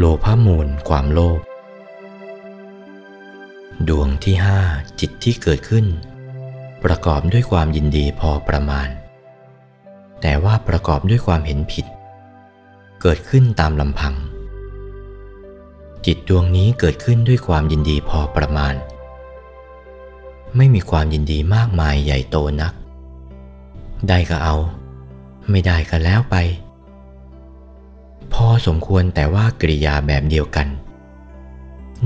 โลภมูลความโลภดวงที่ห้าจิตที่เกิดขึ้น ประกอบด้วยความยินดีพอประมาณ แต่ว่าประกอบด้วยความเห็นผิด เกิดขึ้นตามลำพัง จิตดวงนี้เกิดขึ้นด้วยความยินดีพอประมาณ ไม่มีความยินดีมากมายใหญ่โตนัก ได้ก็เอา ไม่ได้ก็แล้วไป พอสมควรแต่ว่ากริยาแบบเดียวกัน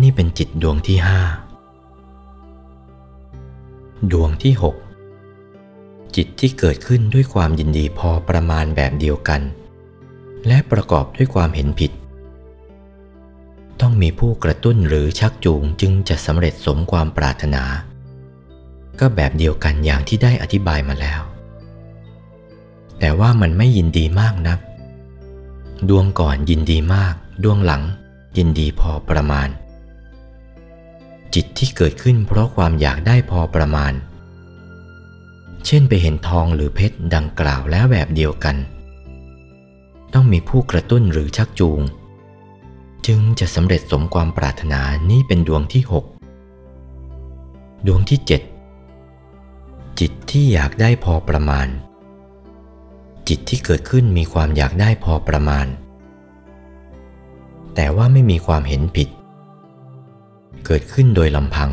นี่เป็นจิตดวงที่ห้าดวงที่หกจิตที่เกิดขึ้นด้วยความยินดีพอประมาณแบบเดียวกัน และประกอบด้วยความเห็นผิด ต้องมีผู้กระตุ้นหรือชักจูงจึงจะสำเร็จสมความปรารถนา ก็แบบเดียวกันอย่างที่ได้อธิบายมาแล้ว แต่ว่ามันไม่ยินดีมากนัก ดวงก่อนยินดีมาก ดวงหลังยินดีพอประมาณ จิตที่เกิดขึ้นเพราะความอยากได้พอประมาณ เช่นไปเห็นทองหรือเพชรดังกล่าวแล้วแบบเดียวกัน ต้องมีผู้กระตุ้นหรือชักจูง จึงจะสำเร็จสมความปรารถนานี้เป็นดวงที่ 6 ดวงที่ 7 จิตที่อยากได้พอประมาณ จิตที่เกิดขึ้นมีความอยากได้พอประมาณ แต่ว่าไม่มีความเห็นผิด เกิดขึ้นโดยลำพัง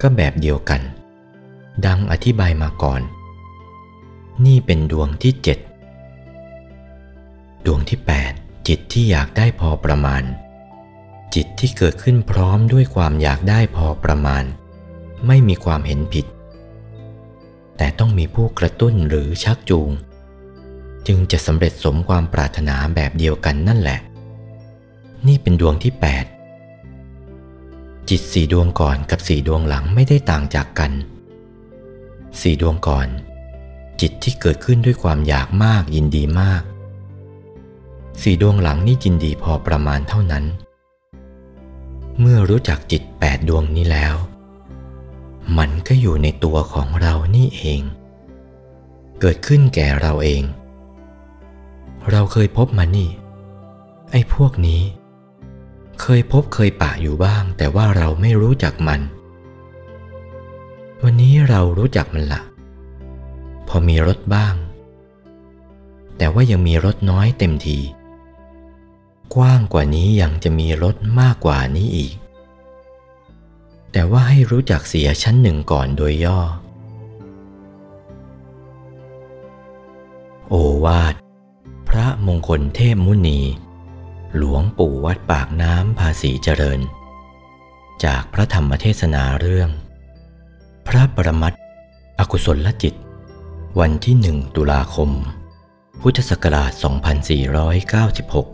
ก็แบบเดียวกัน ดังอธิบายมาก่อน นี่เป็นดวงที่7ดวงที่ 8 จิตที่อยากได้พอประมาณ จิตที่เกิดขึ้นพร้อมด้วยความอยากได้พอประมาณ ไม่มีความเห็นผิด แต่ต้องมีผู้กระตุ้นหรือชักจูง จึงจะสำเร็จสมความปรารถนาแบบเดียวกันนั่นแหละ นี่เป็นดวงที่ 8 จิตสี่ดวงก่อนกับสี่ดวงหลังไม่ได้ต่างจากกันสี่ดวงก่อน จิตที่เกิดขึ้นด้วยความอยากมากยินดีมากสี่ดวงหลังนี่ยินดีพอประมาณเท่านั้น เมื่อรู้จักจิตแปดดวงนี้แล้ว มันก็อยู่ในตัวของเรานี่เอง เกิดขึ้นแก่เราเอง เราเคยพบมันนี่ ไอ้พวกนี้ เคยพบเคยปะอยู่บ้าง แต่ว่าเราไม่รู้จักมัน วันนี้เรารู้จักมันละพอมีรถบ้าง แต่ว่ายังมีรถน้อยเต็มที กว้างกว่านี้ยังจะมีรถมากกว่านี้อีก แต่ว่าให้รู้จักเสียชั้นหนึ่งก่อนโดยย่อ โอวาท ระมงคลเทพมุนี หลวงปู่วัดปากน้ำภาษีเจริญ จากพระธรรมเทศนาเรื่อง พระประมัติอกุศลจิต วันที่หนึ่งตุลาคม พุทธศักราช 2496